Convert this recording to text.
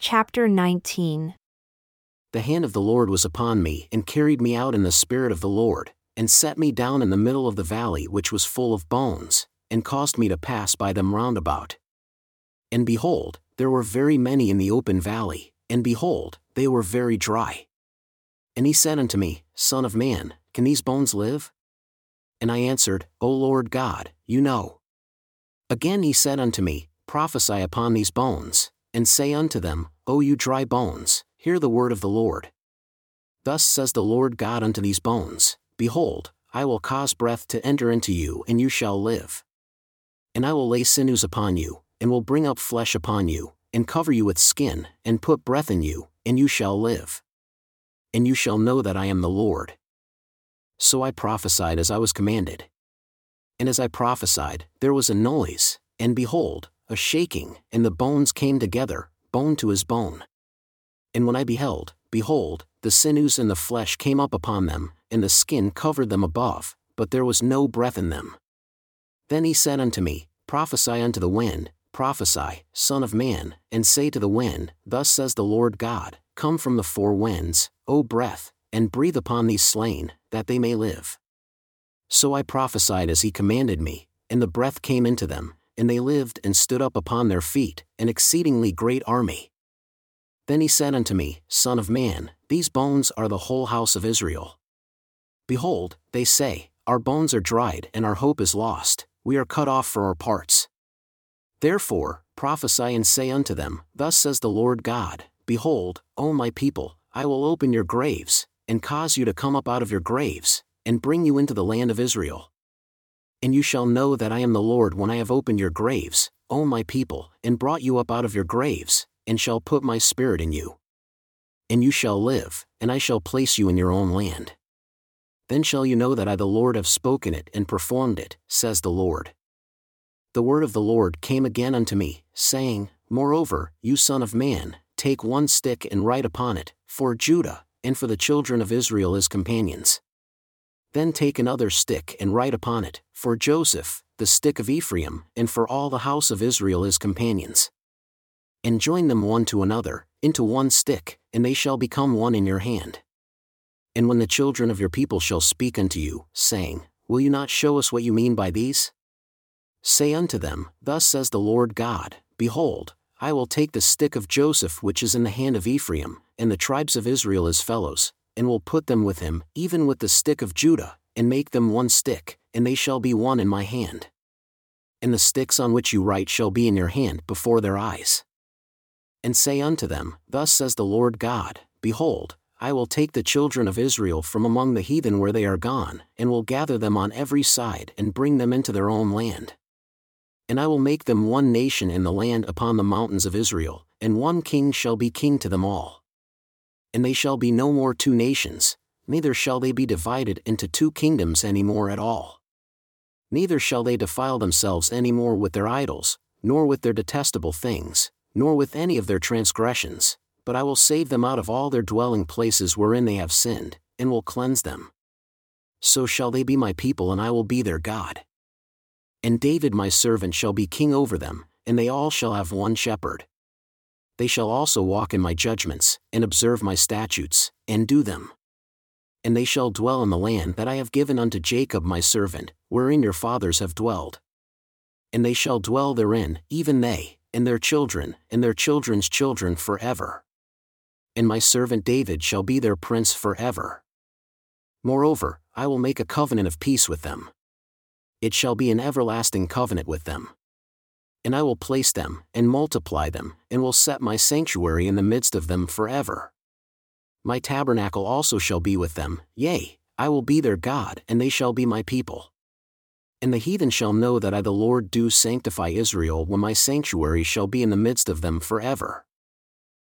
Chapter 19 The hand of the Lord was upon me, and carried me out in the spirit of the Lord, and set me down in the middle of the valley which was full of bones, and caused me to pass by them round about. And behold, there were very many in the open valley, and behold, they were very dry. And he said unto me, Son of man, can these bones live? And I answered, O Lord God, you know. Again he said unto me, Prophesy upon these bones, and say unto them, O you dry bones, hear the word of the Lord. Thus says the Lord God unto these bones Behold, I will cause breath to enter into you, and you shall live. And I will lay sinews upon you, and will bring up flesh upon you, and cover you with skin, and put breath in you, and you shall live. And you shall know that I am the Lord. So I prophesied as I was commanded. And as I prophesied, there was a noise, and behold, a shaking, and the bones came together, bone to his bone. And when I beheld, behold, the sinews and the flesh came up upon them, and the skin covered them above, but there was no breath in them. Then he said unto me, Prophesy unto the wind, prophesy, Son of man, and say to the wind, Thus says the Lord God, Come from the four winds, O breath, and breathe upon these slain, that they may live. So I prophesied as he commanded me, and the breath came into them, and they lived and stood up upon their feet, an exceedingly great army. Then he said unto me, Son of man, these bones are the whole house of Israel. Behold, they say, Our bones are dried and our hope is lost, we are cut off for our parts. Therefore, prophesy and say unto them, Thus says the Lord God, Behold, O my people, I will open your graves, and cause you to come up out of your graves, and bring you into the land of Israel. And you shall know that I am the Lord when I have opened your graves, O my people, and brought you up out of your graves, and shall put my spirit in you. And you shall live, and I shall place you in your own land. Then shall you know that I the Lord have spoken it and performed it, says the Lord. The word of the Lord came again unto me, saying, Moreover, you son of man, take one stick and write upon it, for Judah, and for the children of Israel his companions. Then take another stick and write upon it, for Joseph, the stick of Ephraim, and for all the house of Israel his companions. And join them one to another, into one stick, and they shall become one in your hand. And when the children of your people shall speak unto you, saying, Will you not show us what you mean by these? Say unto them, Thus says the Lord God, Behold, I will take the stick of Joseph which is in the hand of Ephraim, and the tribes of Israel his fellows, and will put them with him, even with the stick of Judah, and make them one stick, and they shall be one in my hand. And the sticks on which you write shall be in your hand before their eyes. And say unto them, Thus says the Lord God, Behold, I will take the children of Israel from among the heathen where they are gone, and will gather them on every side and bring them into their own land. And I will make them one nation in the land upon the mountains of Israel, and one king shall be king to them all. And they shall be no more two nations, neither shall they be divided into two kingdoms any more at all. Neither shall they defile themselves any more with their idols, nor with their detestable things, nor with any of their transgressions, but I will save them out of all their dwelling places wherein they have sinned, and will cleanse them. So shall they be my people, and I will be their God. And David my servant shall be king over them, and they all shall have one shepherd. They shall also walk in my judgments, and observe my statutes, and do them. And they shall dwell in the land that I have given unto Jacob my servant, wherein your fathers have dwelled. And they shall dwell therein, even they, and their children, and their children's children forever. And my servant David shall be their prince forever. Moreover, I will make a covenant of peace with them it shall be an everlasting covenant with them. And I will place them, and multiply them, and will set my sanctuary in the midst of them forever. My tabernacle also shall be with them, yea, I will be their God, and they shall be my people. And the heathen shall know that I the Lord do sanctify Israel when my sanctuary shall be in the midst of them forever.